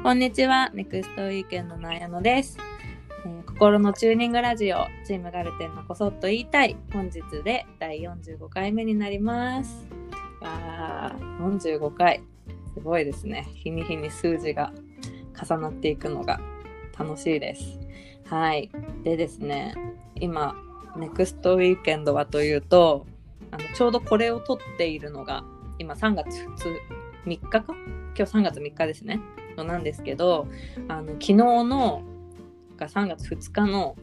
こんにちは、ネクストウィークエンドの綾野です、えー心のチューニングラジオ、チームガルテンのこそっと言いたい、本日で第45回目になります。わー、45回。すごいですね。日に日に数字が重なっていくのが楽しいです。はい。でですね、今、ネクストウィークエンドはというと、あのちょうどこれを撮っているのが、今3月2 3日か？今日3月3日ですね。のなんですけど、あの昨日のが3月2日の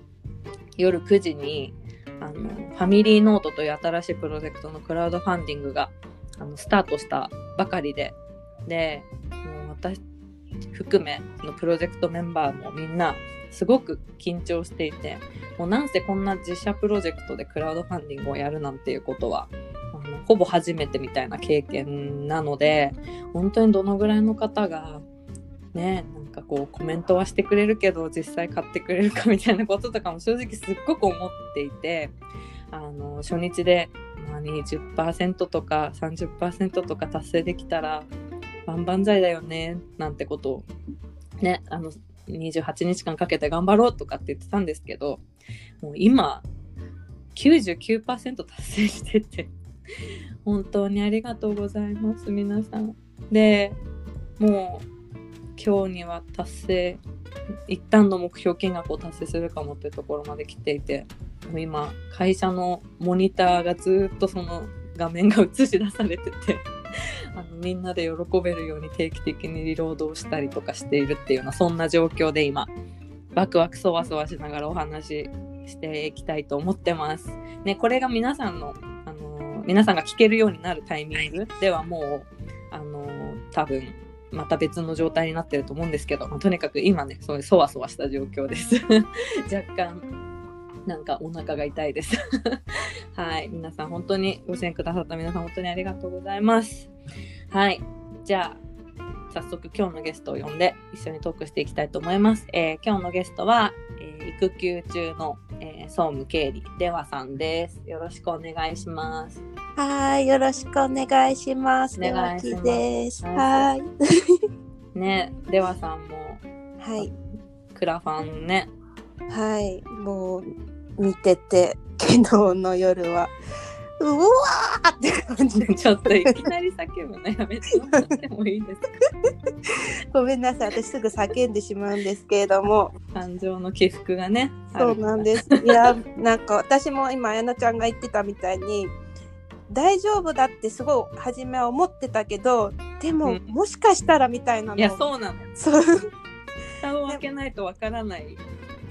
夜9時にあのファミリーノートという新しいプロジェクトのクラウドファンディングがあのスタートしたばかりででもう私含めのプロジェクトメンバーもみんなすごく緊張していてもうなんせこんな自社プロジェクトでクラウドファンディングをやるなんていうことはあのほぼ初めてみたいな経験なので本当にどのぐらいの方がねなんかこうコメントはしてくれるけど実際買ってくれるかみたいなこととかも正直すっごく思っていてあの初日で、まあ、20%とか30%とか達成できたら万々歳だよねなんてことをねあの28日間かけて頑張ろうとかって言ってたんですけどもう今99%達成してて本当にありがとうございます皆さん。でもう今日には達成一旦の目標金額を達成するかもっていうところまで来ていてもう今会社のモニターがずっとその画面が映し出されてて あのみんなで喜べるように定期的にリロードをしたりとかしているっていうようなそんな状況で今ワクワクそわそわしながらお話ししていきたいと思ってます。ね、これが皆さんの、あの皆さんが聞けるようになるタイミングではもう、あの多分また別の状態になってると思うんですけど、まあとにかく今ねそういうそわそわした状況です。若干なんかお腹が痛いです。はい。皆さん本当にご支援くださった皆さん本当にありがとうございます。はい。じゃあ早速今日のゲストを呼んで一緒にトークしていきたいと思います、えー今日のゲストは、えー育休中の、えー総務経理ではさんですよろしくお願いしますはい、よろしくお願いします。お願いしますです。はいはい。ねではさんもはい。クラファンねはい。もう、見てて、昨日の夜は、うわーって感じ。ちょっといきなり叫ぶのやめてもいいですかごめんなさい。私すぐ叫んでしまうんですけれども、感情の起伏がねそうなんすです。いや、なんか私も今、あやなちゃんが言ってたみたいに、大丈夫だってすごい初めは思ってたけどでも、うんもしかしたらみたいなのいやそうなのそう蓋を開けないとわからない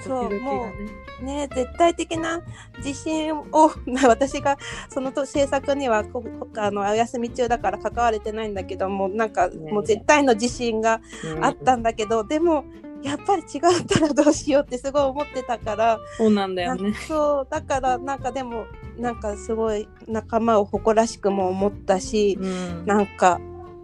そうドキドキがね。ね絶対的な自信をまあ 私がそのと制作にはこあのお休み中だから関われてないんだけどもなんかね。もう絶対の自信があったんだけど、でもやっぱり違ったらどうしようってすごい思ってたから、そうなんだよね。そうだからなんかでもなんかすごい仲間を誇らしくも思ったし、うん。なんか、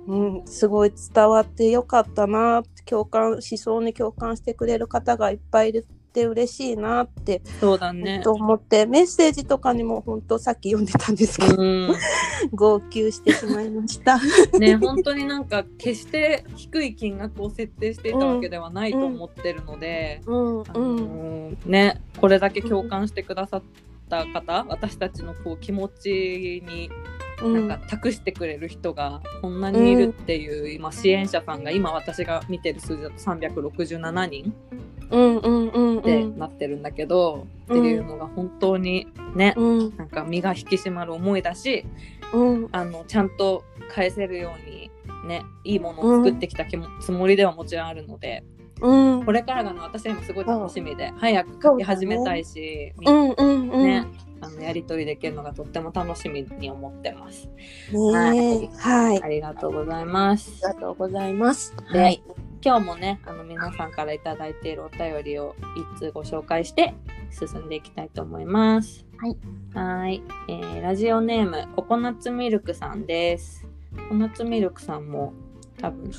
うん、すごい伝わってよかったな共感思想に共感してくれる方がいっぱいいるって嬉しいなって、そうだね。と思ってメッセージとかにも本当さっき読んでたんですけど、うん。号泣してしまいました。ね本当になんか決して低い金額を設定していたわけではないと思ってるので、うんあのねこれだけ共感してくださった方、私たちのこう気持ちにうんなんか託してくれる人がこんなにいるっていう、今支援者さんが今私が見てる数字だと367人うんうんうんうってんなってるんだけど、うんっていうのが本当にね、うん。なんか身が引き締まる思いだしうん。あのちゃんと返せるようにねいいものを作ってきたつもりではもちろんあるのでうん。これからがね私は今すごい楽しみで、早く書き始めたいし、みうんうんうん。ねあのやり取りできるのがとっても楽しみに思ってます。ねはい、あありがとうございます。りがとうございます。ではい、今日もねあの皆さんからいただいているお便りを一通ご紹介して進んでいきたいと思います。はい。はい、えーラジオネームココナッツミルクさんです。ココナッツミルクさんも多分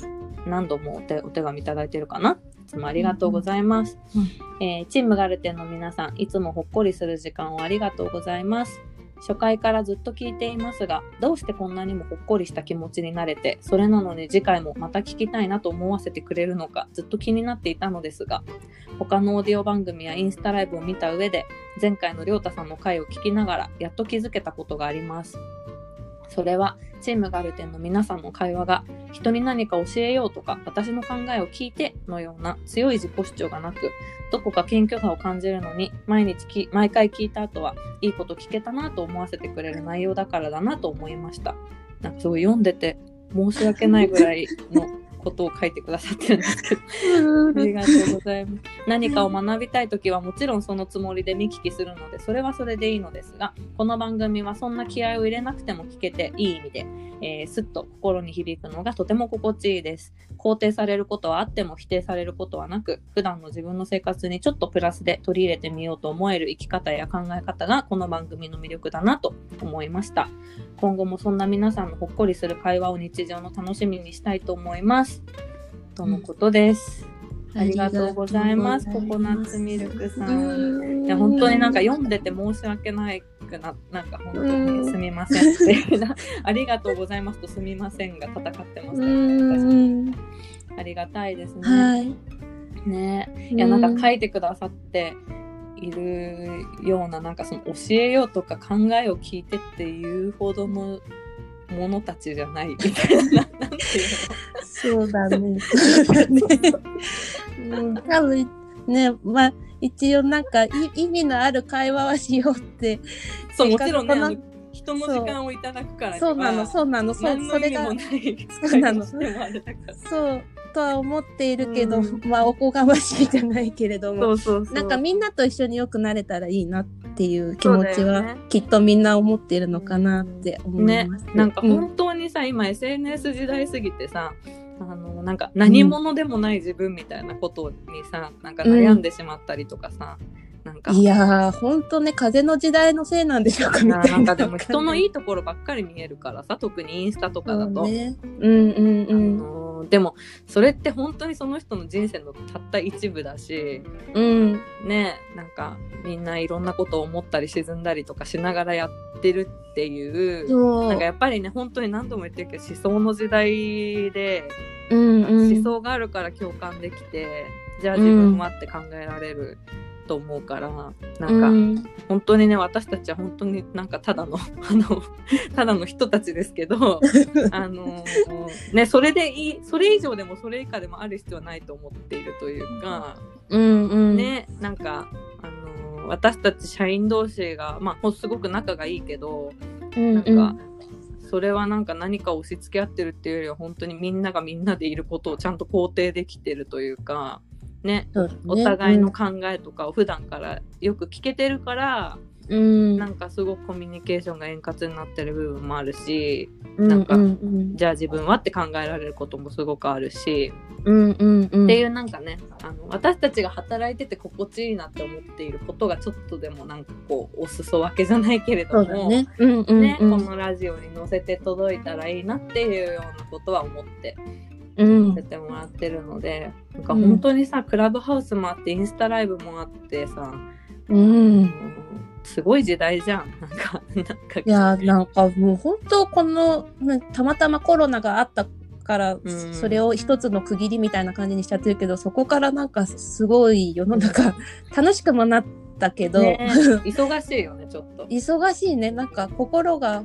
何度もお手お手紙いただいてるかな？いつもありがとうございます、うん。えーチームガルテンの皆さんいつもほっこりする時間をありがとうございます。初回からずっと聞いていますがどうしてこんなにもほっこりした気持ちになれてそれなのに次回もまた聞きたいなと思わせてくれるのかずっと気になっていたのですが他のオーディオ番組やインスタライブを見た上で前回のりょうたさんの回を聞きながらやっと気づけたことがありますそれはチームガルテンの皆さんの会話が人に何か教えようとか私の考えを聞いてのような強い自己主張がなくどこか謙虚さを感じるのに毎日毎回聞いた後はいいこと聞けたなと思わせてくれる内容だからだなと思いました。なんかすごい読んでて申し訳ないぐらいのことを書いてくださってるんですけどありがとうございます。何かを学びたいときはもちろんそのつもりで見聞きするので、それはそれでいいのですが、この番組はそんな気合を入れなくても聞けていい意味で、えー、すっと心に響くのがとても心地いいです。肯定されることはあっても否定されることはなく、普段の自分の生活にちょっとプラスで取り入れてみようと思える生き方や考え方がこの番組の魅力だなと思いました。今後もそんな皆さんのほっこりする会話を日常の楽しみにしたいと思います。とのことです。ありがとうございます。ココナッツミルクさん。いや本当になんか読んでて申し訳ないくななんか本当にすみませんってな ありがとうございますとすみませんが戦ってますうねんありがたいですね。はい。ねいやなんか書いてくださっているようななんかその教えようとか考えを聞いてっていうほどのものたちじゃないみたいなななんていうの そうだね。そうん、多分ね、まあ、一応なんかい意味のある会話はしようって。そうもちろんね人の時間をいただくからそうなの、そうなの、そ何の意味それがもないそうなのそうとは思っているけど、うん まあおこがましいじゃないけれども。そうそうそうなんかみんなと一緒によくなれたらいいなっていう気持ちはねきっとみんな思っているのかなって思いねます。なんかうん本当にさ、今 SNS 時代すぎてさあのなんか何者でもない自分みたいなことにさ、なんか悩んでしまったりとかさ、なんかいやー、ほんとね、風の時代のせいなんでしょうかみたいな。なんかでも人のいいところばっかり見えるからさ特にインスタとかだと、ね。うんうんあうん。のでもそれって本当にその人の人生のたった一部だしうん。ねなんかみんないろんなことを思ったり沈んだりとかしながらやってるっていう。なんかやっぱりね本当に何度も言ってるけど思想の時代で、うんうん。思想があるから共感できてじゃあ自分はって考えられると思うから、なんか、うん本当にね私たちは本当になんかただの あのただの人たちですけど あのねそれでいいそれ以上でもそれ以下でもある必要はないと思っているというか、うんうん。ねなんかあの私たち社員同士がまあほすごく仲がいいけどうんなんか、それはなんか何か押し付け合ってるっていうよりは本当にみんながみんなでいることをちゃんと肯定できてるというかねねお互いの考えとかを普段からよく聞けてるから、うん、なんかすごくコミュニケーションが円滑になってる部分もあるしうん、なんかうんうんじゃあ自分はって考えられることもすごくあるし、うんうんうん。っていうなんかねあの私たちが働いてて心地いいなって思っていることがちょっとでもなんかこうお裾分けじゃないけれども、ね。うんうんうん。ねこのラジオに載せて届いたらいいなっていうようなことは思ってうんさせてもらってるので、なんか本当にさ、クラブハウスもあってインスタライブもあってさ、うん。うんすごい時代じゃん。なんかなんかいやーなんかもう本当このねたまたまコロナがあったから、ん。それを一つの区切りみたいな感じにしちゃってるけどそこからなんかすごい世の中楽しくもなったけど、ね 忙しいよねちょっと。忙しいね。なんか心が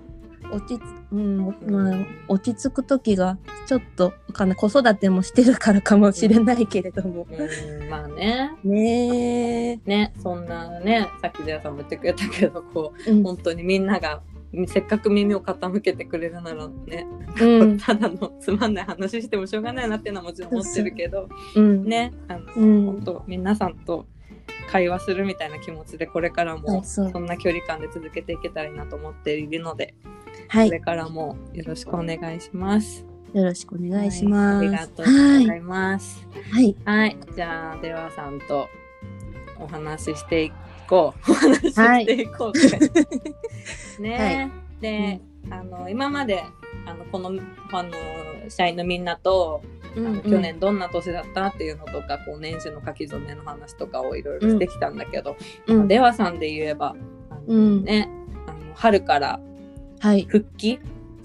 落ち,、うんまあ、落ち着く時がちょっとわかんない子育てもしてるからかもしれないけれども、うんまあね。ねえ、ねそんなねさっきジェアさんも言ってくれたけどこううん。本当にみんながせっかく耳を傾けてくれるならね、うん。ただのつまんない話してもしょうがないなっていうのはもちろん思ってるけどうん。ねあの、うん。本当皆さんと会話するみたいな気持ちでこれからもそんな距離感で続けていけたらいいなと思っているので、はい。これからもよろしくお願いします。よろしくお願いします、はい。ありがとうごはいざいます。はい。はい、じゃあ、ではさんとお話ししていこう。お話ししていこう。ね、で、あの、今まで、あの、この、あの、社員のみんなと、あの去年どんな年だったっていうのとか、こう、年始の書き初めの話とかをいろいろしてきたんだけど、うん、ではさんで言えば、あのうん。ね、あの春からはい。復帰？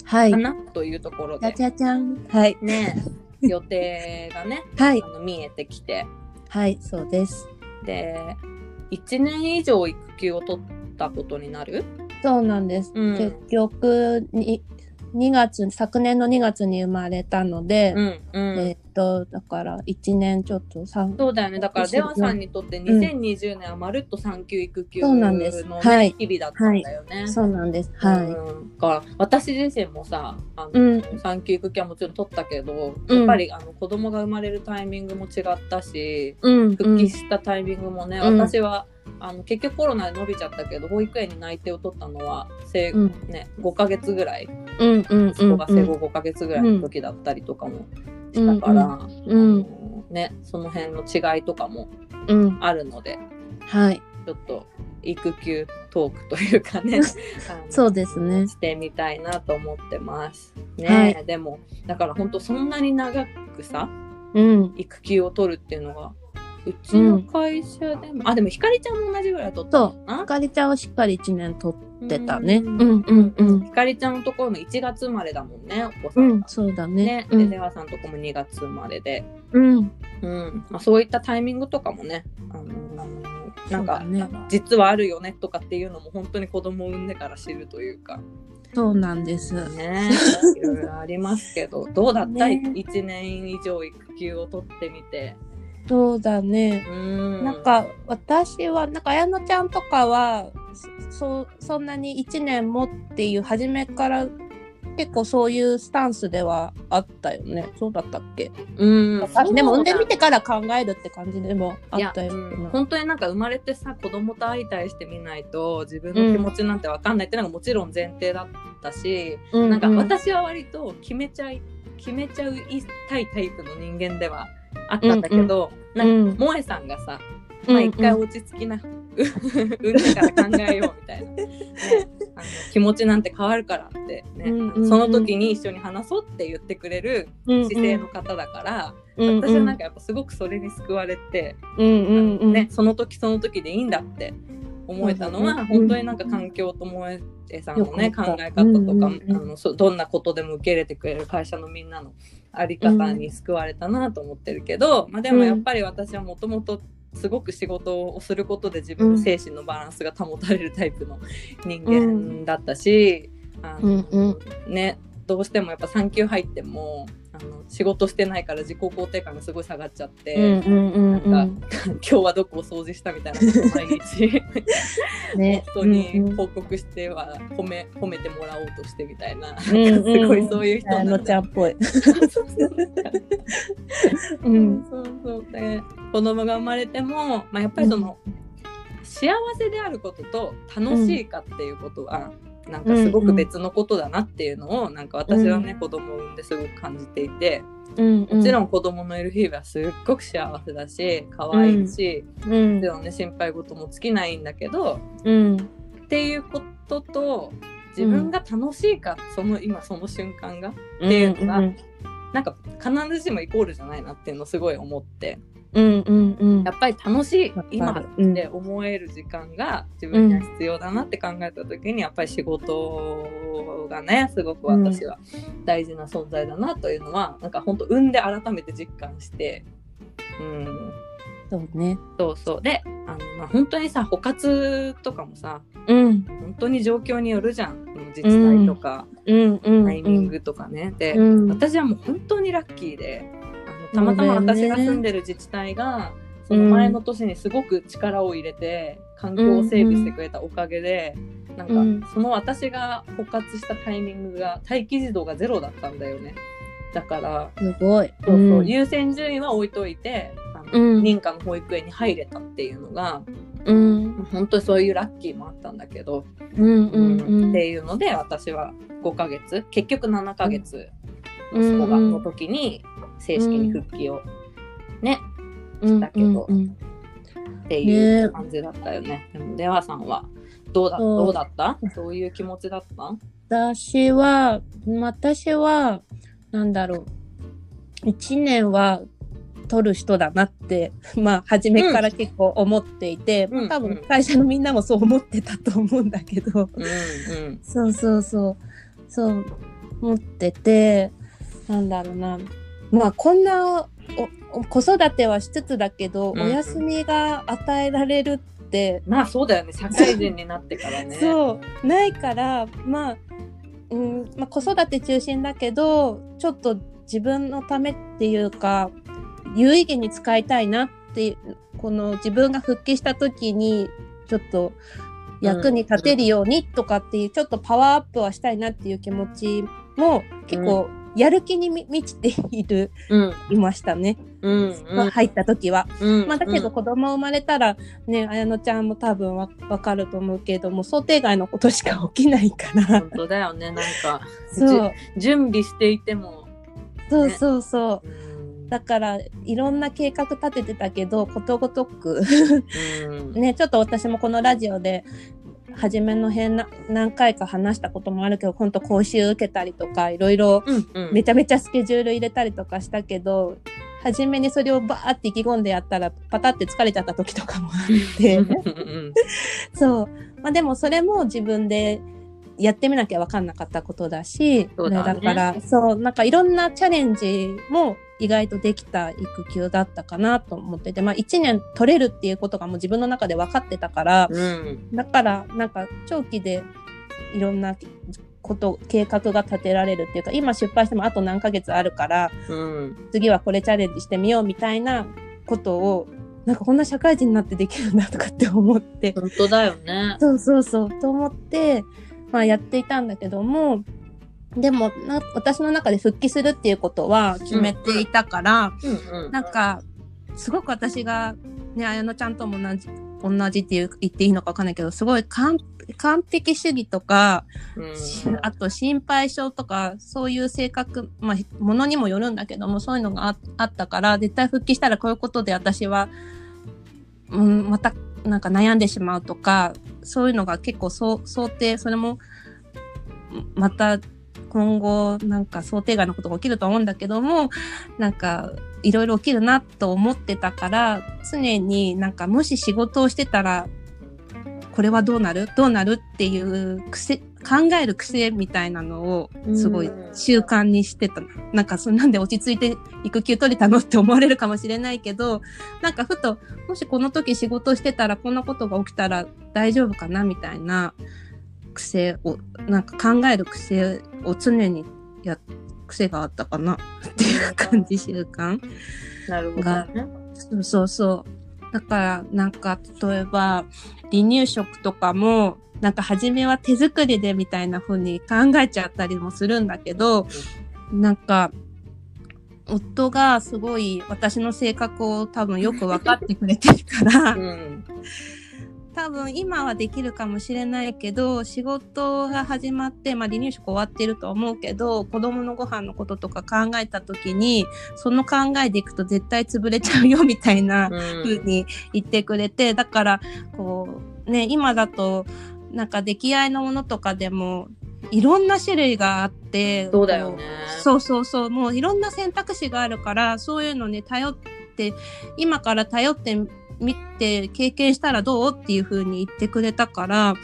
はいか。な、というところでじゃじゃじゃん。はい。ね予定がね はいあ。の見えてきてはい、そうです。で1年以上育休を取ったことになる？そうなんです。うん結局に、2月、昨年の2月に生まれたので、うんうん、えと、だから1年ちょっと3、そうだよねだからそう出羽さんにとってん2020年はまるっと産休育休の、そうなんですねはい日々だったんだよね。そうなんです。はい。うん、だから私自身もさあの、うん産休育休はもちろん取ったけど、うんやっぱりあの子供が生まれるタイミングも違ったしうん。復帰したタイミングもね、うん私はあの結局コロナで伸びちゃったけど保育園に内定を取ったのは生、うんね、5ヶ月ぐらいうん。うん。うん。息子が生後5ヶ月ぐらいの時だったりとかもしたから、うんあうんのね、その辺の違いとかもうん。あるのではい。ちょっと育休トークというかね そうですね。してみたいなと思ってます。ね、はいでもだから本当そんなに長くさうん。育休を取るっていうのがうちの会社でも、あでもひかりちゃんも同じぐらい取ったのかな？あかりちゃんはしっかり1年取ってたね。ううんんうんうん。ひかりちゃんのところも1月生まれだもんねお子さ。うんん、そうだねね。でうん出羽さんとこも2月生まれで、うん。うんまあ、そういったタイミングとかもね、あのーなんか、ね実はあるよねとかっていうのも本当に子供を産んでから知るというかそうなんです。ねいろいろありますけどどうだった、ね1年以上育休を取ってみて。そうだね。うん。なんか私はなんか綾乃ちゃんとかはそそんなに1年もっていう初めから結構そういうスタンスではあったよね。そうだったっけ、うん。あでも産んでみてかから考えるって感じでもあったようん。な本当になんか生まれてさ子供と相対してみないと自分の気持ちなんて分かんないっていうのがもちろん前提だったし、うんなんかうん私は割と決めちゃい決めちゃうたいタイプの人間ではあったんだけど、うんうん。なんか萌えさんがさ、まあ一回落ち着きな、産んでから考えようみたいな、ね、あの気持ちなんて変わるからってね、うんうんうん。その時に一緒に話そうって言ってくれる姿勢の方だから、うん私はなんかやっぱすごくそれに救われて、うんうんうん。ね、その時その時でいいんだって思えたのは、うん本当になんか環境と萌えさんのね、考え方とか、うんうんうん。あのそどんなことでも受け入れてくれる会社のみんなのあり方に救われたなと思ってるけど、まあ、でもやっぱり私はもともとすごく仕事をすることで自分の精神のバランスが保たれるタイプの人間だったし、あのうん。ね、どうしてもやっぱ産休入っても仕事してないから自己肯定感がすごい下がっちゃって、うんうんうんうん。なんか 今日はどこを掃除したみたいなことを毎日。ね。夫にうんうん報告しては褒め褒めてもらおうとしてみたいな、うんうん。うんすごいそういう人綾なんだ乃ちゃんっぽい。う うん。そうそうで子供が生まれても、まあ、やっぱりその、幸せであることと楽しいかっていうことは、なんかすごく別のことだなっていうのを、なんか私はね、うん子供を産んですごく感じていてうんもちろん子供のいる日々はすっごく幸せだし可愛いし、うん。もね心配事も尽きないんだけどうん。っていうことと自分が楽しいか、その今その瞬間がっていうのがうんなんか必ずしもイコールじゃないなっていうのをすごい思ってうんうんうん。やっぱり楽しい今って思える時間が自分には必要だなって考えた時にやっぱり仕事がねすごく私は大事な存在だなというのはなんか本当産んで改めて実感して。うん。そうね。そうそう。であの、まあ、本当にさ補活とかもさうん。本当に状況によるじゃん。自治体とか、うん。うん。タイミングとかね、で、うん。私はもう本当にラッキーでたまたま私が住んでる自治体がその前の年にすごく力を入れて環境を整備してくれたおかげで、なんか、うん。その私が補活したタイミングが待機児童がゼロだったんだよね。だからすごい。そうそう、うん。優先順位は置いといてあの、うん。認可の保育園に入れたっていうのがうん。本当にそういうラッキーもあったんだけど、うんうんうん。っていうので私は5ヶ月結局7ヶ月うん。息子がの時に正式に復帰をね、うんだけど。っていう感じだったよね。でも出羽さんはどうだどうだった？どういう気持ちだった？私は、私は、なんだろう。一年は取る人だなって、まあ、初めから結構思っていて、うん。まあ多分会社のみんなもそう思ってたと思うんだけど、うんうん。そうそうそう、そう思ってて、なんだろうな。まあ、こんな子育てはしつつだけど、うん。お休みが与えられるって、まあそうだよね。社会人になってからね。そう、ないから、まあ、うんまあ、子育て中心だけど、ちょっと自分のためっていうか、有意義に使いたいなって、この自分が復帰した時に、ちょっと役に立てるようにとかっていう、ちょっとパワーアップはしたいなっていう気持ちも結構やる気にみ満ちている、うんいましたね。うんまあ入った時は。うんまあだけど子供生まれたらね、綾乃ちゃんも多分わわかると思うけども、想定外のことしか起きないから本。当だよねなんか そう。じ準備していてもそうそうそう。うんだから、いろんな計画立ててたけど、ことごとく、うん ね、ちょっと私もこのラジオで、初めの辺な何回か話したこともあるけど、本当講習受けたりとか、いろいろうんうん。めちゃめちゃスケジュール入れたりとかしたけど、初めにそれをバーって意気込んでやったら、パタって疲れちゃった時とかもあって、うんそう。まあでもそれも自分でやってみなきゃ分かんなかったことだし、だね。ねから、そう、なんかいろんなチャレンジも意外とできた育休だったかなと思ってて、まあ1年取れるっていうことがもう自分の中で分かってたから、うん。だからなんか長期でいろんなこと、計画が立てられるっていうか、今失敗してもあと何ヶ月あるから、うん。次はこれチャレンジしてみようみたいなことを、なんかこんな社会人になってできるんだとかって思って、本当だよね。そうそうそう、と思って、まあやっていたんだけども、でもな、私の中で復帰するっていうことは決めていたから、うんうん。なんか、すごく私が、ね、綾乃ちゃんとも同じ、同じっていう言っていいのかわかんないけど、すごい完完璧主義とか、しあと心配性とか、そういう性格、まあ、ものにもよるんだけども、そういうのがああったから、絶対復帰したらこういうことで私は、うん、また、なんか悩んでしまうとか、そういうのが結構想定、それも、また今後なんか想定外のことが起きると思うんだけども、なんかいろいろ起きるなと思ってたから、常になんかもし仕事をしてたら、これはどうなる？どうなるっていう癖、考える癖みたいなのをすごいうん習慣にしてた。なんかそんなんで落ち着いて育休取れたのって思われるかもしれないけど、なんかふと、もしこの時仕事してたらこんなことが起きたら大丈夫かなみたいな癖を、なんか考える癖を常にや、癖があったかなっていう感じ、習慣。なるほどねそうそうそう。だから、なんか、例えば、離乳食とかも、なんか、初めは手作りでみたいな風に考えちゃったりもするんだけど、なんか、夫がすごい私の性格を多分よく分かってくれてるからう、ん多分今はできるかもしれないけど、仕事が始まって、まあ離乳食終わってると思うけど、子供のご飯のこととか考えた時に、その考えでいくと絶対潰れちゃうよみたいな風に言ってくれて、だから、こう、ね、今だと、なんか出来合いのものとかでも、いろんな種類があって、そうだよね。そうそうそう、もういろんな選択肢があるから、そういうのに頼って、今から頼ってみて経験したらどうっていう風に言ってくれたから、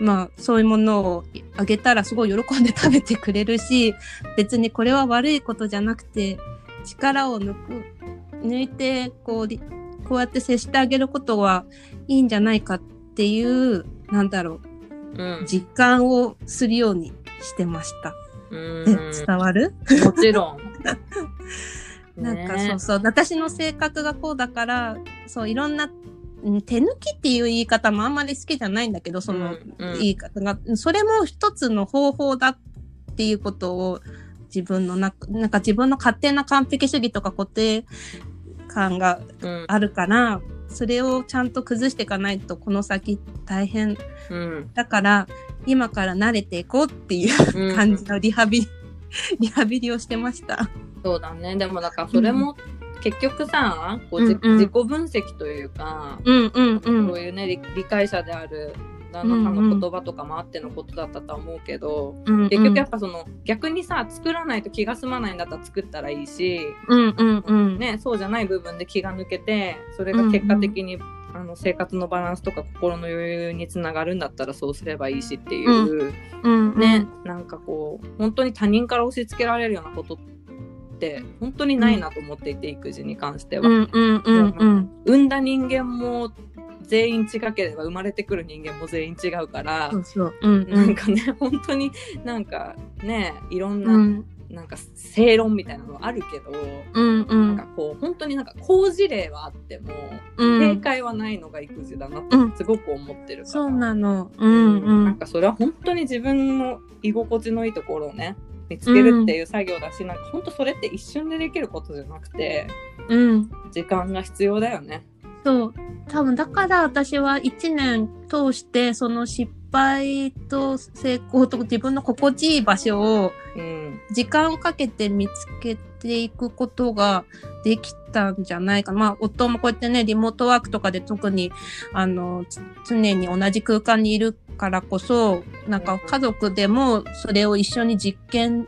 まあそういうものをあげたらすごい喜んで食べてくれるし、別にこれは悪いことじゃなくて、力を抜く、抜いて、こうり、こうやって接してあげることはいいんじゃないかっていう、なんだろうん。う、実感をするようにしてました。うん。え伝わる？もちろん。なんかねそうそう、私の性格がこうだから、そういろんな、うん手抜きっていう言い方もあんまり好きじゃないんだけど、そのうんうん。言い方が、それも一つの方法だっていうことを自分の中、なんか自分の勝手な完璧主義とか固定感がうん。あるから、それをちゃんと崩していかないとこの先大変。うん。だから今から慣れていこうっていううん。感じのリハビリ、リハビリをしてました。そうだね。でもだからそれも結局さこうじうんうん自己分析というかうんうんうん。そういうね理理解者である旦那さんの言葉とかもあってのことだったとは思うけど、うんうん結局やっぱその逆にさ作らないと気が済まないんだったら作ったらいいし、うんうんうん。ね、そうじゃない部分で気が抜けてそれが結果的に、あの生活のバランスとか心の余裕につながるんだったらそうすればいいしっていう、うんうん。ね、なんかこう本当に他人から押し付けられるようなことって本当にないなと思っていて、育児に関しては。うんうんうんうん。産んだ人間も全員違ければ生まれてくる人間も全員違うから、なんん。かね本当になんかねいろんな、うんなんか正論みたいなのはあるけど、うんうなんんかこう本当になんか好事例はあっても、うん。正解はないのが育児だなってうんすごく思ってるから、そうなの。うんうなんん。かそれは本当に自分の居心地のいいところをね見つけるっていう作業だし、なんか本当それって一瞬でできることじゃなくてうん。時間が必要だよね。そう。多分だから私は一年通してその失敗と成功と自分の心地いい場所をうん、時間をかけて見つけていくことができたんじゃないかな。まあ、夫もこうやってね、リモートワークとかで特に、あの、つ常に同じ空間にいるからこそ、なんか家族でもそれを一緒に実験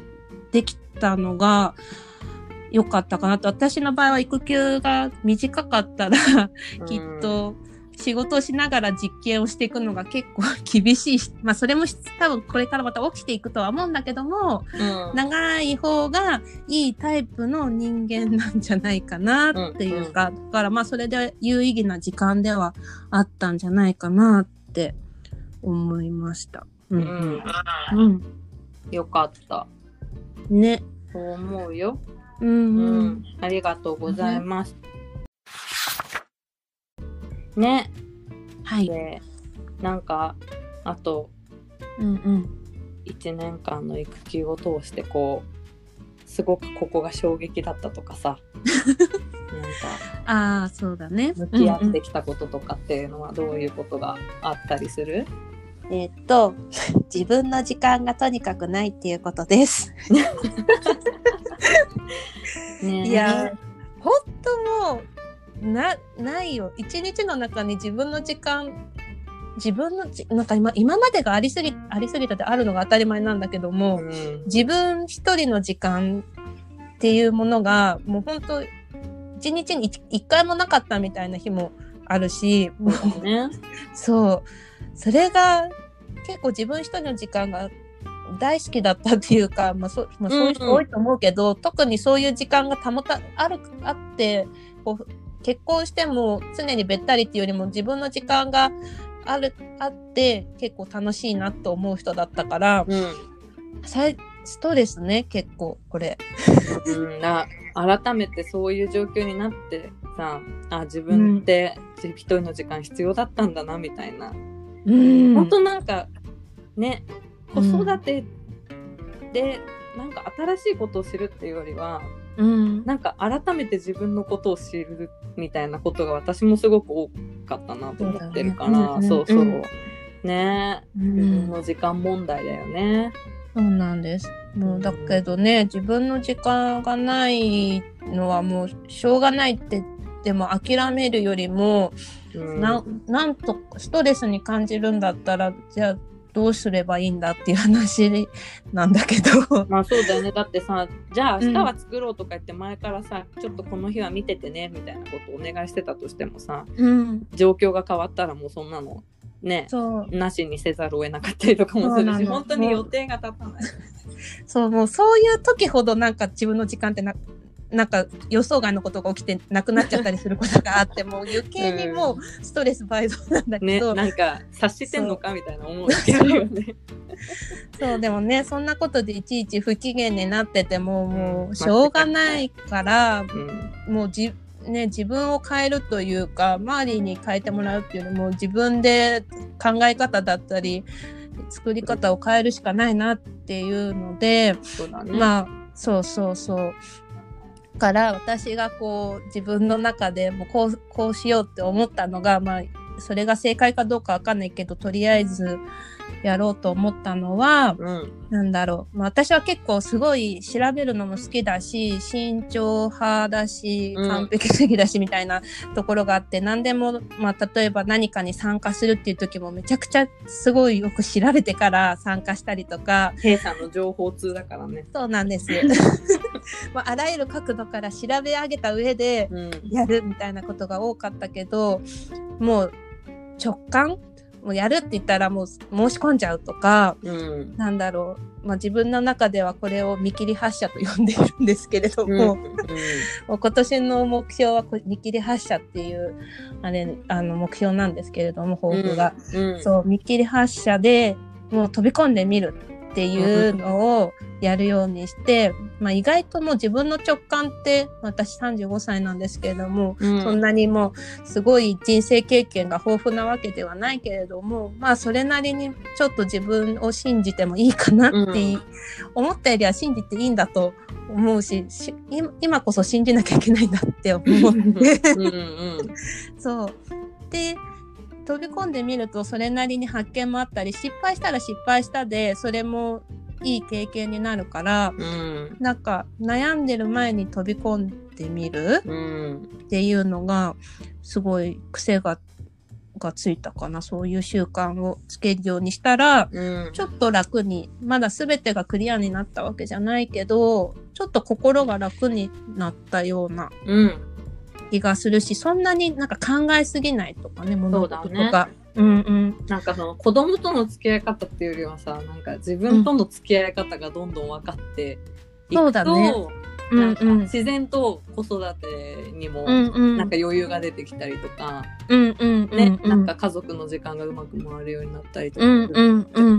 できたのが良かったかなと。私の場合は育休が短かったら、きっと仕事をしながら実験をしていくのが結構厳しいし、まあそれも多分これからまた起きていくとは思うんだけども、うん、長い方がいいタイプの人間なんじゃないかなっていうか、だからまあそれで有意義な時間ではあったんじゃないかなって思いました。う。うんん、うん。よかった。ね。そう思うよ。うんううん。ん、ありがとうございます。ね、はい。で、なんか、あとうんうん。1年間の育休を通して、こう、すごくここが衝撃だったとかさ、なんか、ああ、そうだね。向き合ってきたこととかっていうのはどういうことがあったりする、えーっと、自分の時間がとにかくないっていうことです。ねいや、本当もう、な、ないよ。一日の中に自分の時間、自分のじ、なんか今、今までがありすぎ、ありすぎたってあるのが当たり前なんだけども、うん自分一人の時間っていうものが、もう本当一日に一一回もなかったみたいな日もあるし、もうね、そう。それが結構自分一人の時間が大好きだったっていうか、まあそまあ、そういう人多いと思うけど、特にそういう時間が保た、ある、あって、こう結婚しても常にべったりっていうよりも自分の時間がある、あって結構楽しいなと思う人だったから、うん。ストレスね、結構これ。うん、な改めてそういう状況になってさあ自分って一人の時間必要だったんだなみたいな、うん。本当なんかね子うん育てでなんか新しいことを知るっていうよりはうん。なんか改めて自分のことを知るみたいなことが私もすごく多かったなと思ってるからそうだね。そうそう、うん。ね。うん。自分の時間問題だよね。そうなんです。もうだけどね、自分の時間がないのはもうしょうがないってでも諦めるよりも、うんなんなんとストレスに感じるんだったら、じゃあどうすればいいんだっていう話なんだけど。まあそうだよね。だってさ、じゃあ明日は作ろうとか言って前からさ、ちょっとこの日は見ててねみたいなことをお願いしてたとしてもさ、うん。状況が変わったらもうそんなのね。なしにせざるを得なかったりとかもするし、本当に予定が立たない。そう、もうそういう時ほどなんか自分の時間ってな、なんか予想外のことが起きてなくなっちゃったりすることがあって、もう余計にもうストレス倍増なんだけね、ど、なんか察してんのかみたいな思う時あるよね。そう、でもね、そんなことでいちいち不機嫌になってても、もう、しょうがないから、うん。もうじ、ね、自分を変えるというか、周りに変えてもらうっていうよりも、自分で考え方だったり、作り方を変えるしかないなっていうので、ね。まあ、そうそうそう。から私がこう自分の中でもこうこうしようって思ったのが、まあ、それが正解かどうかわかんないけどとりあえずやろうと思ったのはうん。なんだろう、まあ、私は結構すごい調べるのも好きだし慎重派だしうん。完璧主義だしみたいなところがあって、何でも、まあ、例えば何かに参加するっていう時もめちゃくちゃすごいよく調べてから参加したりとか。弊社の情報通だからね。そうなんです。まあ、あらゆる角度から調べ上げた上でうん。やるみたいなことが多かったけどもう直感もうやるって言ったらもう申し込んじゃうとかうん。なんだろう、まあ、自分の中ではこれを見切り発車と呼んでいるんですけれどうんも、もう今年の目標は見切り発車っていうあれあの目標なんですけれども抱負が、うん。そう見切り発車でもう飛び込んでみるっていうのをやるようにして、まあ、意外ともう自分の直感って私35歳なんですけれども、うんそんなにもうすごい人生経験が豊富なわけではないけれどもまあそれなりにちょっと自分を信じてもいいかなってい、うん思ったよりは信じていいんだと思うしし今今こそ信じなきゃいけないんだって思って。うんうん そう。で、飛び込んでみるとそれなりに発見もあったり、失敗したら失敗したで、それもいい経験になるから、うん。なんか悩んでる前に飛び込んでみるうん。っていうのが、すごい癖が、がついたかな。そういう習慣をつけるようにしたら、うん。ちょっと楽に、まだ全てがクリアになったわけじゃないけど、ちょっと心が楽になったようなうん気がするし、そんなになんか考えすぎないとかね、物事とか。うんうん。なんかその子供との付き合い方っていうよりはさなんか自分との付き合い方がどんどん分かっていくと、そうだねなんか自然と子育てにも。なんか余裕が出てきたりとか、うんうんうん。ね、うんなんか、家族の時間がうまく回るようになったりとか。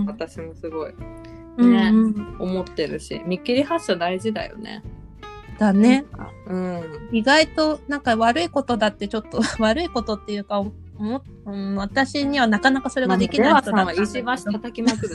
私もすごいうんねうん思ってるし見切り発車大事だよね。だね。うん。意外となんか悪いことだってちょっと 悪いことっていうか、もうん、私にはなかなかそれができない人だまあった石橋叩きまくる。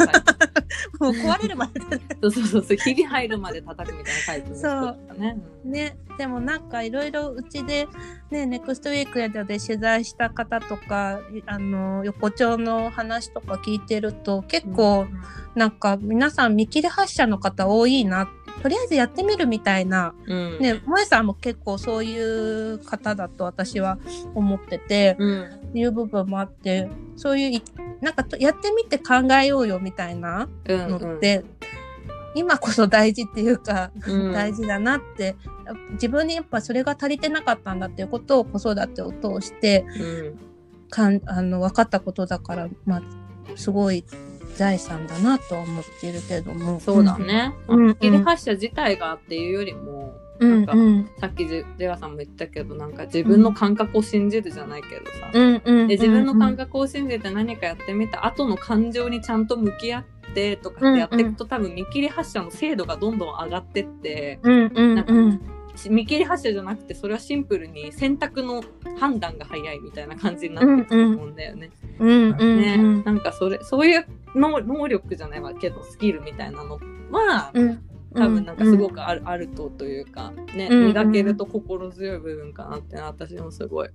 もう壊れるまでそうそうそうそう、ひび入るまで叩くみたいなタイプの人だったね。ね、でもなんかいろいろうちで、ね、ネクストウィークやで取材した方とか、あの、横丁の話とか聞いてると、結構、なんか皆さん見切り発車の方多いな。とりあえずやってみるみたいな。うん。ね、萌さんも結構そういう方だと私は思ってて、うん。いう部分もあって、そういうい、なんかとやってみて考えようよみたいなうん。のって、今こそ大事っていうか、うん大事だなって自分にやっぱそれが足りてなかったんだっていうことを子育てを通してうん。かんあの分かったことだから、まあ、すごい財産だなとは思っているけどもそうだ。ね。うん見切り発車自体がっていうよりも、うんなんかうんさっきジェワさんも言ったけど、なんか自分の感覚を信じるじゃないけどさ。で自分の感覚を信じて何かやってみた後の感情にちゃんと向き合ってとかってやっていくと、多分見切り発車の精度がどんどん上がってってなんか見切り発車じゃなくてそれはシンプルに選択の判断が早いみたいな感じになってくると思うんだよね。うんうんねうんなんかそれそういう能能力じゃないわけどスキルみたいなのはうん。多分なんかすごくある,、あるとというかね、うん磨けると心強い部分かなって私もすごい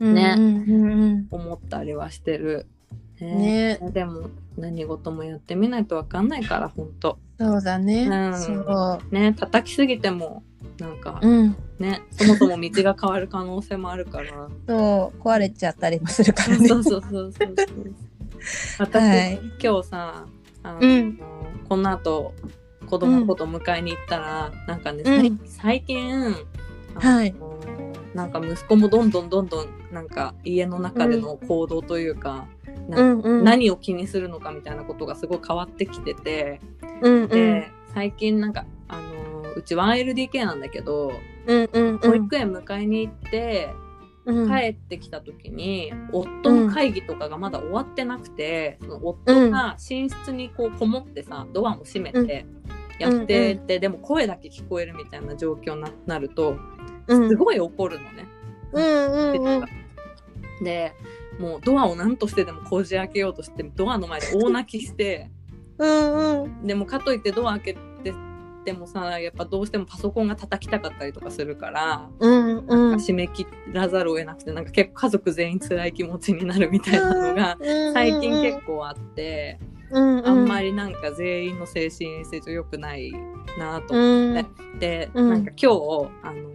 うんねうんうん。思ったりはしてる。ね。ね。でも何事もやってみないとわかんないからほんと。そうだね。うん。そう。ね叩きすぎてもなんかうん。ね、そもそも道が変わる可能性もあるから。そう。壊れちゃったりもするからね。そうそうそうそうそう。私、はい。今日さあの、うん。この後子供のこと迎えに行ったら、なんかね、うん。最近はい。なんか息子もどんどんどんどんなんか家の中での行動というか、なうんうん。何を気にするのかみたいなことがすごい変わってきてて、うんうん。で最近なんかあのうち 1LDK なんだけどうんうん。保育園迎えに行って、うん帰ってきた時に夫の会議とかがまだ終わってなくて、その夫が寝室にこうこもってさドアも閉めてやってて、でも声だけ聞こえるみたいな状況にななるとうんすごい怒るのね。うんうんうんでもうドアを何としてでもこじ開けようとしてドアの前で大泣きしてうんうんでもかといってドア開けてってもさやっぱどうしてもパソコンが叩きたかったりとかするから、うんうん。締め切らざるを得なくてなんか結構家族全員辛い気持ちになるみたいなのが最近結構あって、構あんまりなんか全員の精神衛生上良くないなとうん思って、うん。なんか今日あの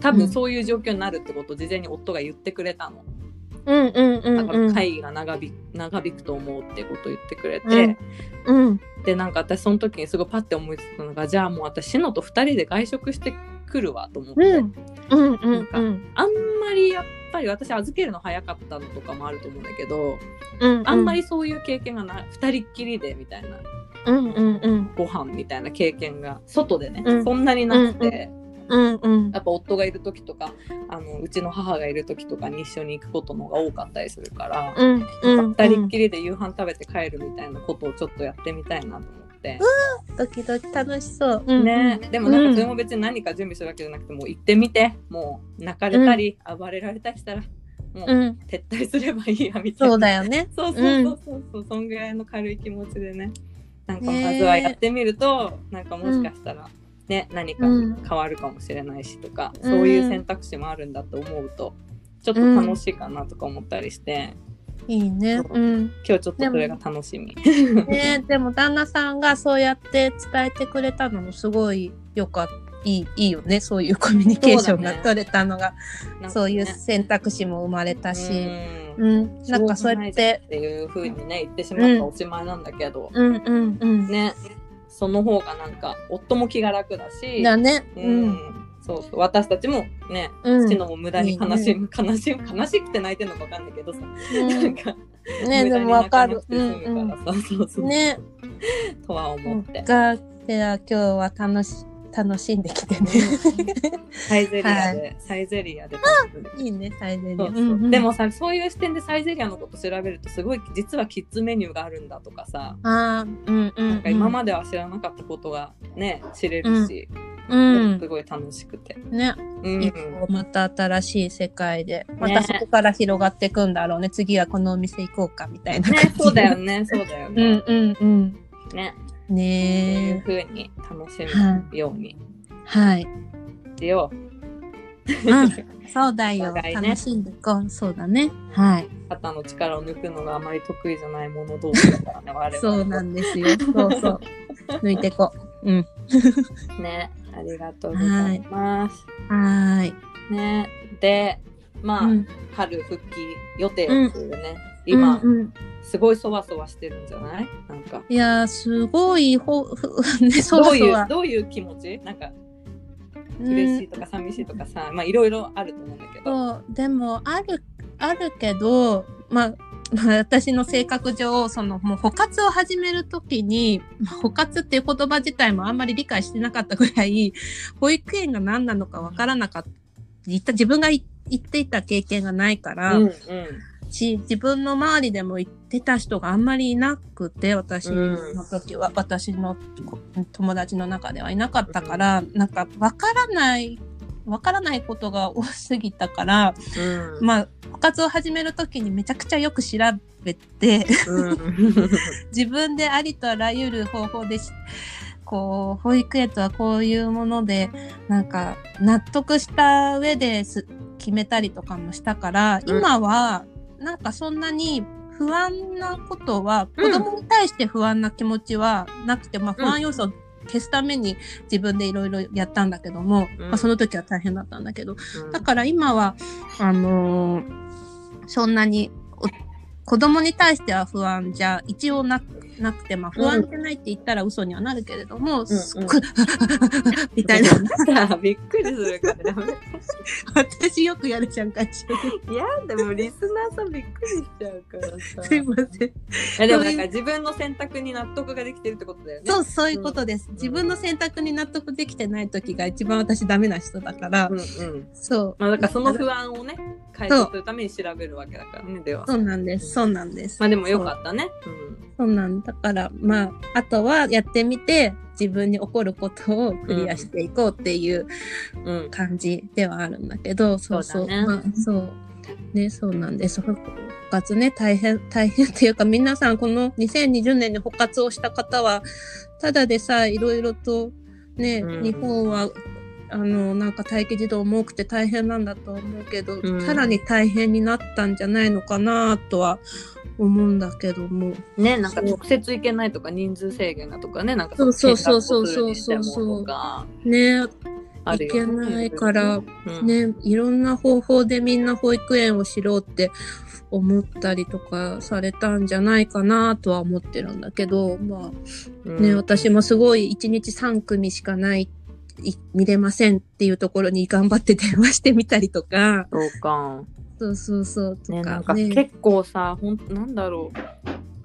多分そういう状況になるってことを事前に夫が言ってくれたの。うんうんうんだからうん。会議が長引長引くと思うってことを言ってくれて、うん。うん。でなんか私その時にすごいパッて思いついたのがじゃあもう私シノと2人で外食してくるわと思って、うん。うんうんうんあんまりやっぱり私預けるの早かったのとかもあると思うんだけど、うん。あんまりそういう経験がない2人っきりでみたいな。うんうんうん。ご飯みたいな経験が外でね、うん。そんなになくて、うんうんやっぱ夫がいる時とかあのうちの母がいる時とかに一緒に行くことの方が多かったりするから。うんうん。2人っきりで夕飯食べて帰るみたいなことをちょっとやってみたいなと思って、ドキドキ楽しそう。ね、でもなんかそれも別に何か準備するわけじゃなくてもう行ってみてもう泣かれたり、暴れられたりしたらもううん。撤退すればいいやみたいなそうだよね。そうそうそうそうそう、そんぐらいの軽い気持ちでねなんかまずはやってみると、なんかもしかしたらね、何かに変わるかもしれないしとか、うん。そういう選択肢もあるんだと思うとちょっと楽しいかなとか思ったりして、いいね。そう。うん。今日ちょっとそれが楽しみ。ね でも旦那さんがそうやって伝えてくれたのもすごいよかった。いいいいよね。そういうコミュニケーションが取れたのが。そういう選択肢も生まれたし、うん。うん、なんかそうやってっていう風にね言ってしまったおしまいなんだけど、うん。うん。うん。ねその方がなんか夫も気が楽だしだね。ううん。んそうそう。私たちもねうん。父のも無駄に悲しむ、悲しむ悲しくて泣いてるのかわかんないけどさ、なんかねでもわかる。無駄に泣かなくて済むからさ、そうそうねとは思って、がでは今日は楽し楽しんできてね。サイゼリアで、サイゼリアでいいねサイゼリア。そうそうでもさそういう視点でサイゼリアのこと調べるとすごい実はキッズメニューがあるんだとかさ、あーうんうんなんか今までは知らなかったことがね知れるし、うん。すごい楽しくて、ね。うんまた新しい世界でまたそこから広がっていくんだろうね。次はこのお店行こうかみたいなねそうだよねそうだようねん、うんうん。ねそういうねえ風に楽しむようにはい。しよ。う、うん。そうだよ、ね。楽しんでいこう。そうだね。はい。肩の力を抜くのがあまり得意じゃないもの同士だからね我々そうなんですよ。そうそう。抜いていこう。うん。ね。ありがとうございます、はーい。ね。でまあ、うん。春復帰予定っていうね、今、うんうんすごいそわそわしてるんじゃない？なんか。いやーすごいほふ ねそどういうわそわ。どういう気持ち？なんかうん嬉しいとか寂しいとかさ、まあいろいろあると思うんだけど。でもあるあるけどまあまあ私の性格上そのもう補活を始めるときにまあ補活っていう言葉自体もあんまり理解してなかったぐらい保育園が何なのかわからなかった。言った自分がい言っていた経験がないから、うんうん。し自分の周りでも言ってた人があんまりいなくて私の時は、私のこ友達の中ではいなかったから、なんかわからないわからないことが多すぎたから、うん。まあ部活を始める時にめちゃくちゃよく調べてうん。自分でありとあらゆる方法でしこう保育園とはこういうものでなんか納得した上です決めたりとかもしたから、うん。今はなんかそんなに不安なことは、うん。子供に対して不安な気持ちはなくて、まあうん。不安要素を消すために自分でいろいろやったんだけども、うん。まあ、その時は大変だったんだけど、だから今は、あのーそんなにお子供に対しては不安じゃ一応ななくて、まあ不安じゃないって言ったら嘘にはなるけれども、すっごい、みたいな。びっくりするからやめて私よくやるじゃん、会社で。いやでもリスナーさんびっくりしちゃうからさ すいません。いやでもなんか自分の選択に納得ができてるってことだよねそう、そういうことです。自分の選択に納得できてない時が一番私ダメな人だから、うんうんそう。まあだからその不安をね解消するために調べるわけだからねではそうなんです。そうなんです。まあでもよかったねそうなんだから、まあ、あとはやってみて、自分に起こることをクリアしていこうっていう感じではあるんだけど、そうそう。そうだねまあ、そう。ね、そうなんです。補活ね、大変、大変っていうか、皆さん、この2020年に補活をした方は、ただでさえいろいろとね、うん日本はあのなんか待機児童も多くて大変なんだと思うけど、うんさらに大変になったんじゃないのかなとは思うんだけども。ねなんか直接行けないとか人数制限がとかねなんかそうそうそうそうそうそうもとか。ね。あるいけないから、うん。ね、いろんな方法でみんな保育園を知ろうって思ったりとかされたんじゃないかなとは思ってるんだけど、まあね、うん。私もすごい1日3組しかない、い見れませんっていうところに頑張って電話してみたりとか、そうかそうそうそうとねなんかね。か結構さほんなんだろう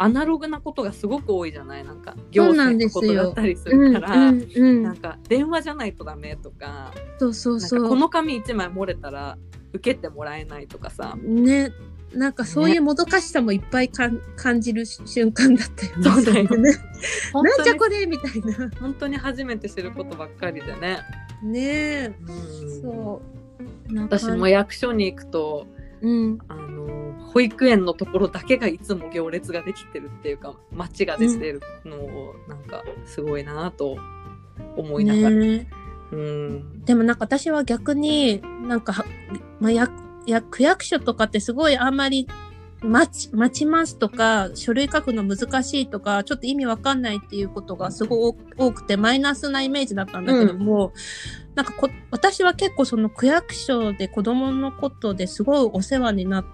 アナログなことがすごく多いじゃない？なんか行政のことだったりすうんるから、うんうんなんか電話じゃないとダメとかそうそうそう。この紙1枚漏れたら受けてもらえないとかさね、なんかそういうもどかしさもいっぱいかん感じる瞬間だったよね。そうだよね。なんじゃこれみたいな。本当に初めて知ることばっかりでね、ねえ、うんそう。私も役所に行くとうん。あの保育園のところだけがいつも行列ができてるっていうか街ができてるのをなんかすごいなと思いながら、ねうん。でもなんか私は逆になんかは、まあ、やや区役所とかってすごいあんまり待ち待ちますとか書類書くの難しいとかちょっと意味わかんないっていうことがすごい多多くてマイナスなイメージだったんだけども、なんかこ私は結構その区役所で子供のことですごいお世話になっ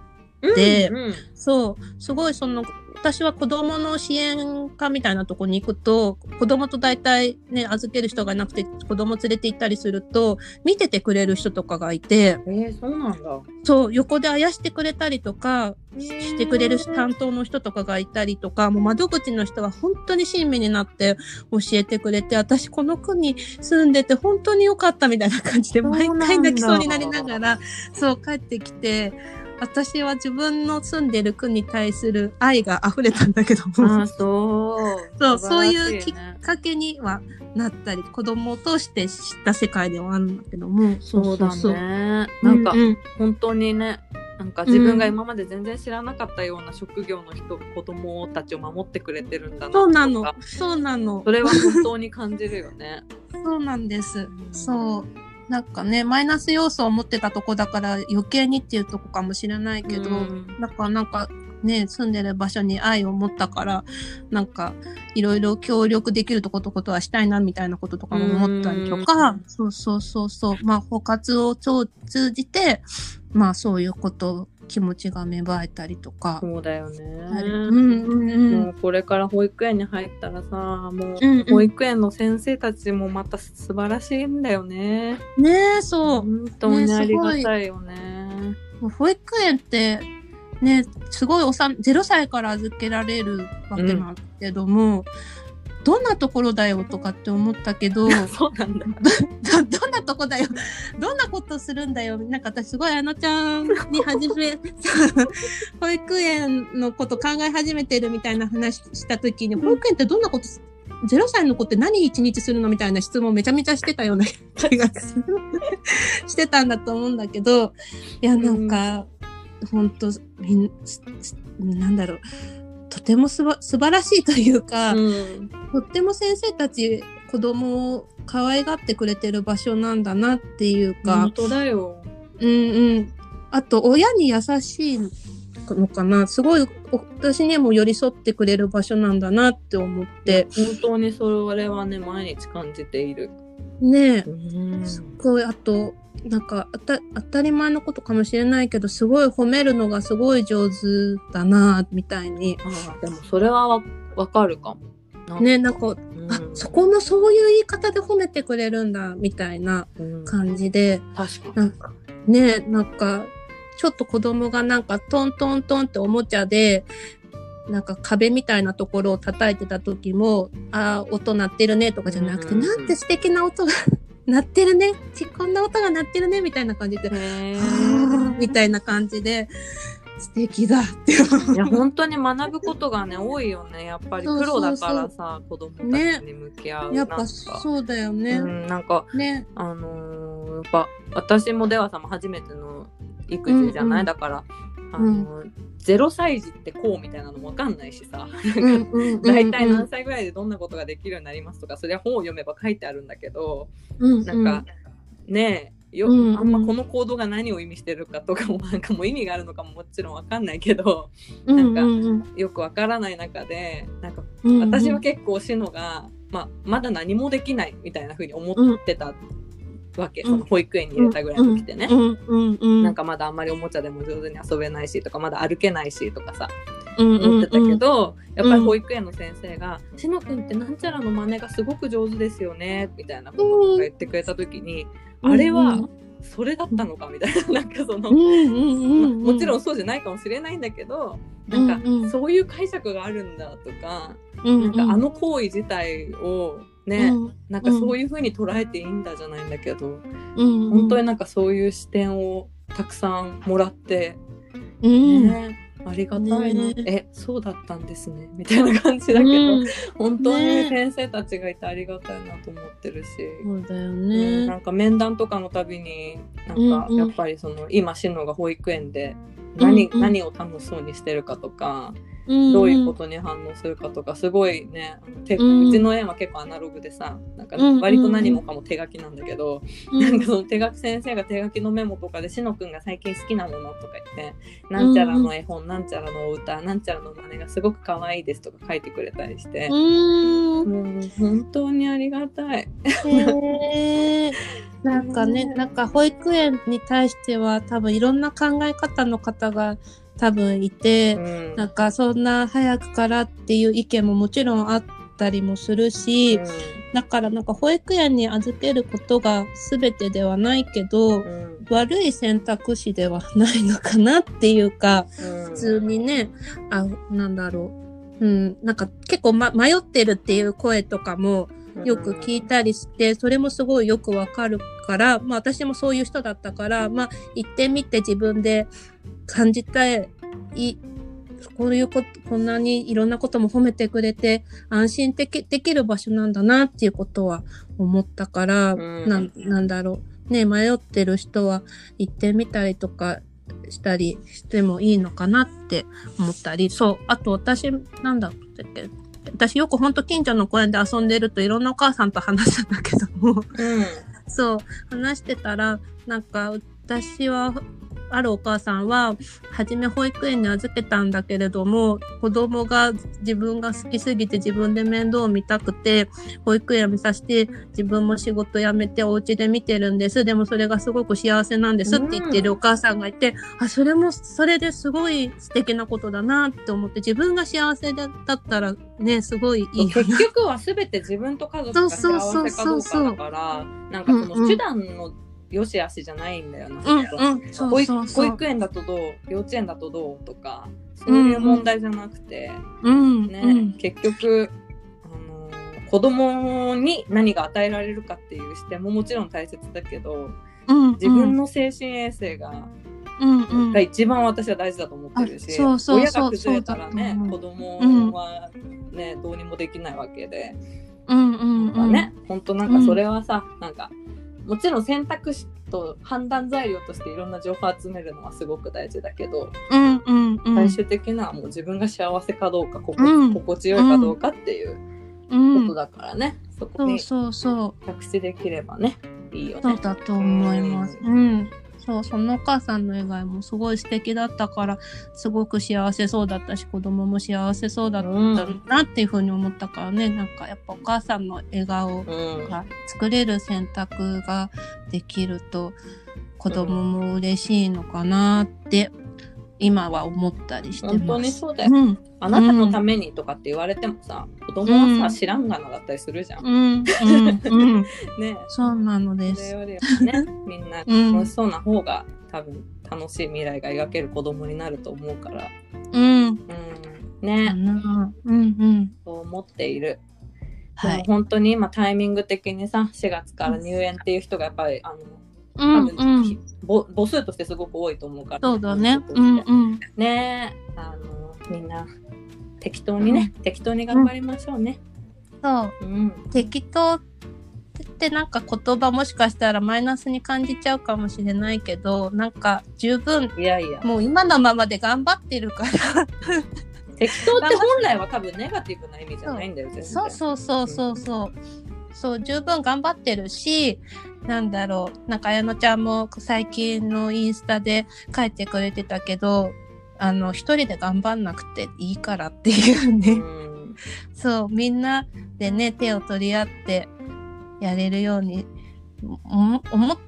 て、うんそう、すごいその、私は子供の支援課みたいなとこに行くと、子供と大体ね、預ける人がいなくて子供連れて行ったりすると、見ててくれる人とかがいて、えー、そうなんだ。そう、横であやしてくれたりとか、ししてくれる担当の人とかがいたりとか、もう窓口の人が本当に親身になって教えてくれて、私この区に住んでて本当に良かったみたいな感じで、毎回泣きそうになりながら、そう帰ってきて、私は自分の住んでる区に対する愛が溢れたんだけども、そう。そう、いうきっねかけにはなったり、子供を通して知った世界ではあるんだけども、そうだね。なんか、うんうん。本当にねなんか自分が今まで全然知らなかったような職業の人が子供たちを守ってくれてるんだなそうなの。そうなの。そ。れは本当に感じるよね。そうなんです。そう。なんかね、マイナス要素を持ってたとこだから余計にっていうとこかもしれないけど、うん。なんか、なんか、ね、住んでる場所に愛を持ったから、なんか、いろいろ協力できるとことことはしたいな、みたいなこととかも思ったりとか、うんそうそうそうそう、まあ、包括を通通じて、まあ、そういうこと、気持ちが芽生えたりとか。そうだようんね。うんうんもうこれから保育園に入ったらさもうんううん保育園の先生たちもまた素晴らしいんだよね。ねえ、そう。本当にありがたいよね。もう保育園ってねすごいおさん0歳から預けられるわけなんだけども、どんなところだよとかって思ったけどど そうなんだ。どんなとこだよ。どんなことするんだよ。なんか私すごいあのちゃんに初め 保育園のこと考え始めてるみたいな話した時に保育園ってどんなことす0歳の子って何一日するのみたいな質問めちゃめちゃしてたような気がする。してたんだと思うんだけどいやなんか、ほん。とみんすすなんだろうとてもすば素晴らしいというか、うんとっても先生たち子供を可愛がってくれてる場所なんだなっていうか本、当だよ。うんうん。あと、親に優しいのかな。すごい、お私にも寄り添ってくれる場所なんだなって思って。本当にそれはね毎日感じている。ねえ、うんすごい、あと、なんかあた、当たり前のことかもしれないけど、すごい褒めるのがすごい上手だな、みたいに。あーでもそれはわわかるかも。ね、なんか、うんあ、そこのそういう言い方で褒めてくれるんだ、みたいなうん感じで。確かに。なんか、ねなんか、ちょっと子供がなんかトントントンっておもちゃで、なんか壁みたいなところを叩いてた時も、ああ、音鳴ってるねとかじゃなくて、うんなんて素敵な音が鳴ってるね。ちこんな音が鳴ってるね、みたいな感じで、みたいな感じで、素敵だ。って。いや本当に学ぶことがね多いよね。やっぱりプロだからさ子供たちに向き合う、やっぱそうだよね。うん、なんかね。あのーやっぱ私も出羽さんも初めての育児じゃない、うんうん。だからあの、0歳児ってこうみたいなのも分かんないしさ。うんうん大体何歳ぐらいでどんなことができるようになりますとかそれは本を読めば書いてあるんだけどうんなんか、ねえよ、うんうん。あんまこの行動が何を意味してるかとかもなんかもう意味があるのかももちろん分かんないけどうんなんかうん。うんよく分からない中でなんかうん私は結構シノが、まあ、まだ何もできないみたいな風に思ってたわけ、うん。その保育園に入れたぐらいの時ってね。なんかまだあんまりおもちゃでも上手に遊べないしとかまだ歩けないしとかさうん。思ってたけど、んやっぱり保育園の先生が「しのくんってなんちゃらの真似がすごく上手ですよね」みたいなことを言ってくれた時に、うん。あれはそれだったのかみたいななんかその、もちろんそうじゃないかもしれないんだけどなんかそういう解釈があるんだとか、うん。なんかあの行為自体をね、なんかそういう風に捉えていいんだじゃないんだけど、うん本当になんかそういう視点をたくさんもらって、うん。ねありがたいな、ね。えそうだったんですね。みたいな感じだけど、うん。本当にね先生たちがいてありがたいなと思ってるし。そうだようんねなんか面談とかのたびになんかうんうん。やっぱりその今シノが保育園で何,、うんうん。何を楽しそうにしてるかとか、うんどういうことに反応するかとかすごいね手うちの園は結構アナログでさなんか割と何もかも手書きなんだけど、うん。なんかその手書き先生が手書きのメモとかでしのくんが最近好きなものとか言ってなんちゃらの絵本、なんちゃらのお歌なんちゃらの真似がすごく可愛いですとか書いてくれたりして、うん。もう本当にありがたい。なんかね、なんか保育園に対しては多分いろんな考え方の方が多分いて、うん。なんかそんな早くからっていう意見ももちろんあったりもするし、だからなんか保育園に預けることが全てではないけど、うん。悪い選択肢ではないのかなっていうか、うん。普通にね、あ、なんだろう。うん、なんか結構、ま、迷ってるっていう声とかもよく聞いたりして、それもすごいよくわかるから、まあ私もそういう人だったから、まあ行ってみて自分で感じたい、いこういうこと、こんなにいろんなことも褒めてくれて安心できできる場所なんだなっていうことは思ったから、うん。なんなんだろう。ね、迷ってる人は行ってみたりとかしたりしてもいいのかなって思ったり、そう、あと私、なんだっけ？私よくほんと近所の公園で遊んでるといろんなお母さんと話すんだけども、うん。そう、話してたら、なんか私は、あるお母さんは、初め保育園に預けたんだけれども、子供が自分が好きすぎて自分で面倒を見たくて、保育園を見させて自分も仕事辞めてお家で見てるんです。でもそれがすごく幸せなんですって言ってるお母さんがいて、あ、それも、それですごい素敵なことだなって思って、自分が幸せだったらね、すごいいいよ結局は全て自分と家族が幸せかどうかだからなんかその手段の良し悪しじゃないんだよな、うんうん、そう保育園だとどう？幼稚園だとどう？とかそういう問題じゃなくて、うん、ねうん、結局あのー子供に何が与えられるかっていう視点ももちろん大切だけどうん、自分の精神衛生が,、うんうん。が一番私は大事だと思ってるし、あそうそう親そうが崩れたらね子供はね、どうにもできないわけで。うんうんうん。ね、本当なんかそれはさ、なんかもちろん選択肢と判断材料としていろんな情報を集めるのはすごく大事だけど、うんうんうん。最終的にはもう自分が幸せかどうかここ、うん心地よいかどうかっていううんことだからね、そこにそうそうそう。着地できればねいいよね。そうだと思います。うん。そう、そのお母さんの笑顔もすごい素敵だったから、すごく幸せそうだったし、子供も幸せそうだったなっていうふうに思ったからね、なんかやっぱお母さんの笑顔うん。が作れる選択ができると、子供も嬉しいのかなって、今は思ったりしてます。本当にそうだよ、うん。あなたのためにとかって言われてもさ子供はさ、うん知らんがなだったりするじゃん。うん。うん。うん。ねそうなのでそれす。よりはね みんなうん楽しそうな方が多分楽しい未来が描ける子供になると思うから、うん。うん、ね、うんうん。そう思っている。はい。本当に今タイミング的にさ4月から入園っていう人がやっぱりあのうんうん。ぼ母数としてすごく多いと思うからそうだね。うんうん。ねあのみんな適当にね、適当に頑張りましょうね。そう。うん適当ってなんか言葉もしかしたらマイナスに感じちゃうかもしれないけどなんか十分いやいやもう今のままで頑張ってるから適当って本来は多分ネガティブな意味じゃないんだよそうそうそうそうそうそう十分頑張ってるしなんだろう。なんか綾乃ちゃんも最近のインスタで書いてくれてたけどあの一人で頑張んなくていいからっていうね、うん。そうみんなでね手を取り合ってやれるように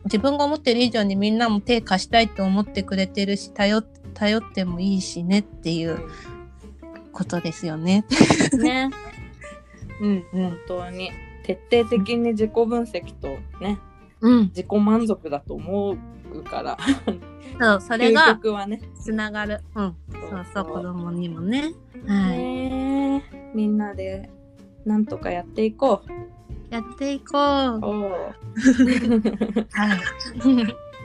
自分が思ってる以上にみんなも手貸したいって思ってくれてるし頼頼ってもいいしねっていうことですよね。ね。うんう本当に。徹底的に自己分析とねうん。自己満足だと思うからそうそれ究が極はねつながる。うん。そそうそう子供にもね。はい。みんなでなんとかやっていこやっていこう。はい。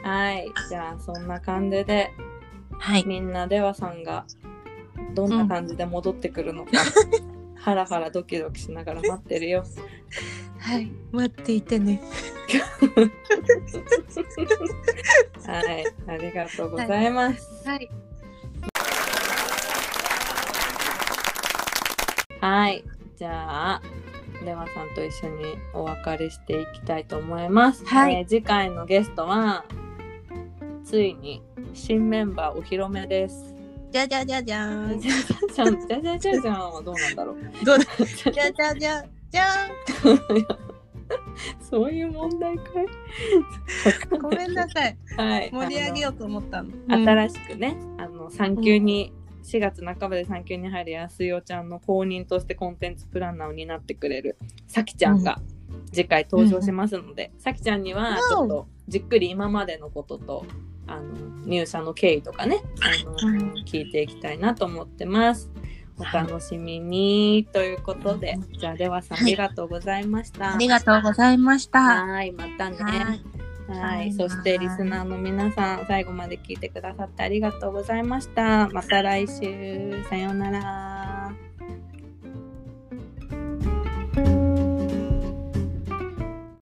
はいじゃあそんな感じではい。みんなではさんがどんな感じで戻ってくるのか、ハラハラドキドキしながら待ってるよ。はい。待っていてね。はい、ありがとうございます。はい。はい、じゃあ、レワさんと一緒にお別れしていきたいと思います。はいえー次回のゲストは、ついに新メンバーお披露目です。じゃじゃじゃじゃーん。じゃじゃじゃん、じゃじゃじゃじゃんはどうなんだろう。どうだ？じゃじゃじゃじゃー そういう問題かいん。ごめんなさい。はい。盛り上げようと思ったの。新しくね、あの産休に、4月半ばで産休に入る安代ちゃんの後任としてコンテンツプランナーを担ってくれるさきちゃんが次回登場しますので、さきちゃんにはちょっとじっくり今までのこととあの入社の経緯とかねあの、うん聞いていきたいなと思ってます。お楽しみにということで、じゃあではさんありがとうございました。ありがとうございました。はい、またね。はいそしてリスナーの皆さん、最後まで聞いてくださってありがとうございました。また来週、さようなら。